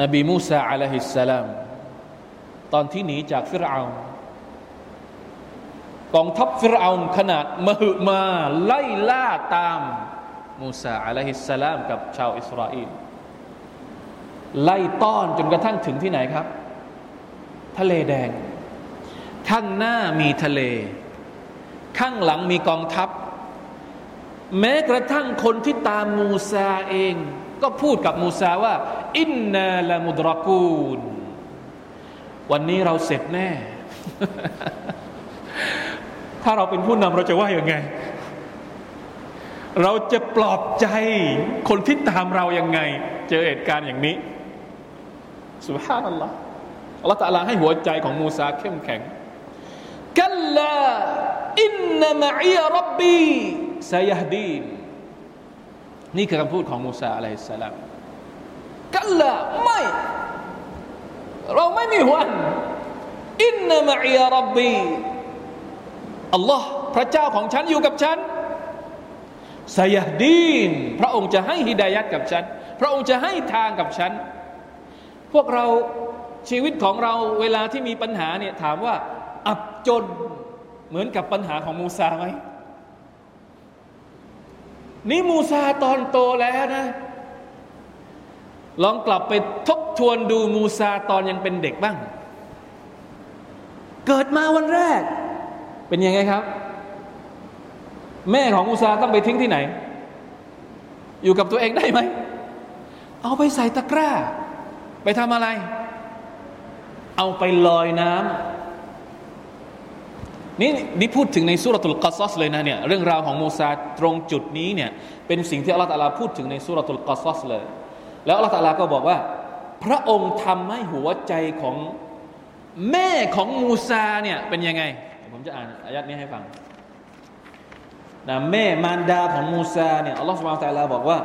นบีมูซาอะลัยฮิสสลามตอนที่หนีจากฟิรเอากองทัพฟิรเอาขนาดมหึมาไล่ล่าตามมูซาอะลัยฮิสสลามกับชาวอิสราเอลไล่ต้อนจนกระทั่งถึงที่ไหนครับ ทะเลแดง ข้างหน้ามีทะเล ข้างหลังมีกองทัพ แม้กระทั่งคนที่ตามมูซาเอง ก็พูดกับมูซาว่า อินนาละมุดรกูลวันนี้เราเสร็จแน่ ถ้าเราเป็นผู้นำเราจะว่าอย่างไง เราจะปลอบใจคนที่ตามเรายังไง เจอเหตุการณ์อย่างนี้สุภาพนัลลอฮ์อัลลอฮฺตะลาให้หัวใจของมูซาเข้มแข็งกัลลาอินนามะอียรับบีซายฮดีน นี่คือคำพูดของมูซาอะลัยฮิสลามกัลลาไม่ เราไม่มีวันอินนามะอียรับบีอัลลอฮ์พระเจ้าของฉันอยู่กับฉันซายฮดีนพระองค์จะให้ฮิดายัดกับฉัน พระองค์จะให้ทางกับฉัน พวกเราชีวิตของเราเวลาที่มีปัญหาเนี่ยถามว่า อับจนเหมือนกับปัญหาของมูซาไหม นี่มูซาตอนโตแล้วนะ ลองกลับไปทบทวนดูมูซาตอนยังเป็นเด็กบ้าง เกิดมาวันแรก เป็นยังไงครับ แม่ของมูซาต้องไปทิ้งที่ไหน อยู่กับตัวเองได้ไหม เอาไปใส่ตะกร้า ไปทำอะไร เอาไปลอยน้ำ นี่นี่พูดถึงในสุรตุลกัซัสเลยนะเนี่ยเรื่องราวของมูซาตรงจุดนี้เนี่ยเป็นสิ่งที่อัลลอฮฺตาลาพูดถึงในสุรตุลกัซัสเลย แล้วอัลลอฮฺตาลาก็บอกว่า พระองค์ทำให้หัวใจของแม่ของมูซาเนี่ยเป็นยังไง ผมจะอ่านอายัดนี้ให้ฟังนะแม่มารดาของมูซาเนี่ยอัลลอฮฺสุบฮานตะลาบอกว่า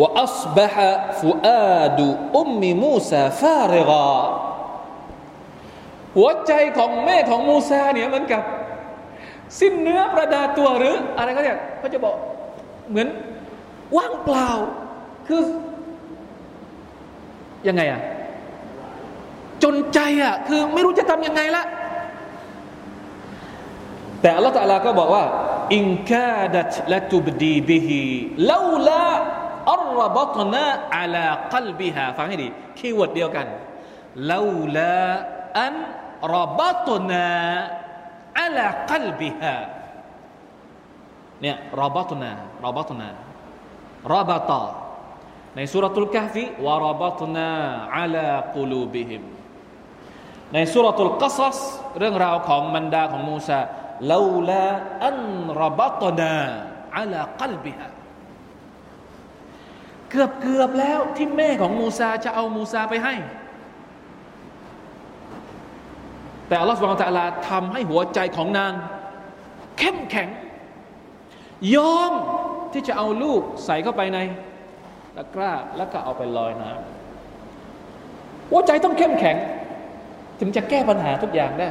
وأصبح فؤاد أم موسى فارغا หัวใจของแม่ของมูซาเนี่ยเหมือนกับ สิ้นเนื้อประดาตัวหรือ อะไรก็เนี่ยเขาจะบอกเหมือนว่างเปล่า คือยังไงอะจนใจอะคือไม่รู้จะทำยังไงละแต่อัลลอฮฺตะลาก็บอกว่าإن كادت لتبدي به لولا أن ربطنا على قلبها ฟังให้ดี keyword เดียวกัน لولا أن ربطنا على قلبها เนี่ย ربطنا ربطنا ربط ใน سورة الكهف وربطنا على قلوبهم ใน سورة القصصเรื่องราวของบรรดาของมูซาลาลาอันรบัตนาอัลกัลบิฮาเกือบเกือบแล้วที่แม่ของมูซาจะเอามูซาไปให้ แต่อัลลอฮฺสุบฮานตะลาทำให้หัวใจของนาง เข้มแข็ง ยอมที่จะเอาลูกใส่เข้าไปในตะกร้าแล้วก็เอาไปลอยน้ำหัวใจต้องเข้มแข็ง ถึงจะแก้ปัญหาทุกอย่างได้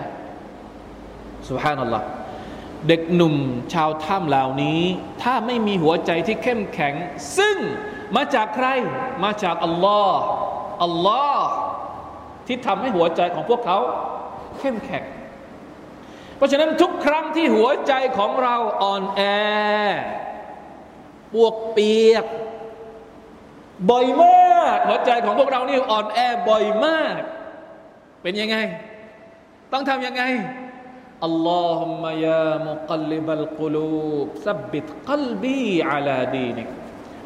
สุบฮานัลลอฮ์เด็กหนุ่มชาวถ้ำเหล่านี้ ถ้าไม่มีหัวใจที่เข้มแข็ง ซึ่งมาจากใครมาจากอัลลอฮ์อัลลอฮ์ที่ทำให้หัวใจของพวกเขา เข้มแข็ง เพราะฉะนั้นทุกครั้งที่หัวใจของเราอ่อนแอปวกเปียก บ่อยมาก หัวใจของพวกเรานี่อ่อนแอบ่อยมาก เป็นยังไง ต้องทำยังไงاللهم يا مقلب القلوب ثبت قلبي على دينك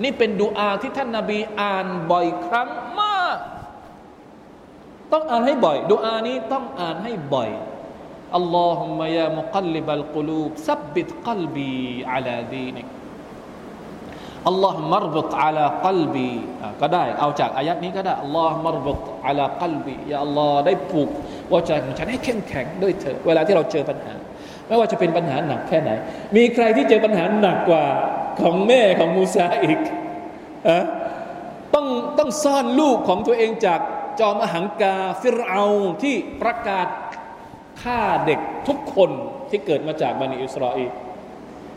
นี่เป็นดูอาที่ท่านนาบีอ่านบ่อยครั้งม ต้องอ่านให้บ่อยดูอานี้ต้องอ่านให้บ่อยاللهم يا مقلب القلوب ثبت قلبيอาลาดีนิกอัลลอฮ์มารบุตอาลากัลบีก็ได้เอาจากอายัดนี้ก็ได้อัลลอฮ์มารบุตอาลากัลบียาอัลลอฮ์ได้ผูกหัวใจของฉันให้เข้มแข็งด้วยเธอเวลาที่เราเจอปัญหา ไม่ว่าจะเป็นปัญหาหนักแค่ไหน มีใครที่เจอปัญหาหนักกว่าของแม่ของมูซาอีกอะต้องต้องซ่อนลูกของตัวเองจาก จอมอหังกาฟิรเอาที่ประกาศฆ่าเด็กทุกคนที่เกิดมาจากบันิอิสราเอล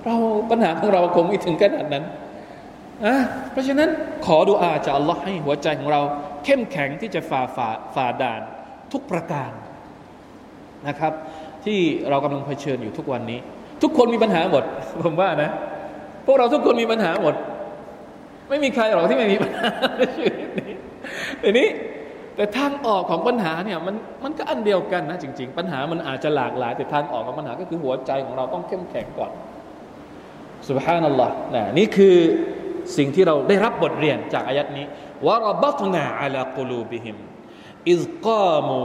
เราปัญหาของเราคงไม่ถึงขนาดนั้นอะเพราะฉะนั้นขอดุอาจากอัลลอฮ์ให้หัวใจของเรา เข้มแข็งที่จะฝ่าฝ่าฝ่าด่านทุกประการนะครับ ที่เรากำลังเผชิญอยู่ทุกวันนี้ ทุกคนมีปัญหาหมดผมว่านะ พวกเราทุกคนมีปัญหาหมด ไม่มีใครหรอกที่ไม่มีปัญหาในชีวิตนี้ทีนี้ แต่ทางออกของปัญหาเนี่ยมันมันก็อันเดียวกันนะจริง ๆ ปัญหามันอาจจะหลากหลาย แต่ทางออกของปัญหาก็คือหัวใจของเราต้องเข้มแข็งก่อนสุบฮานัลลอฮ์นะนี่คือสิ่งที่เราได้รับบทเรียนจากอายัดนี้วะรบัตนาอัลากุลูบิฮิมอิซกามู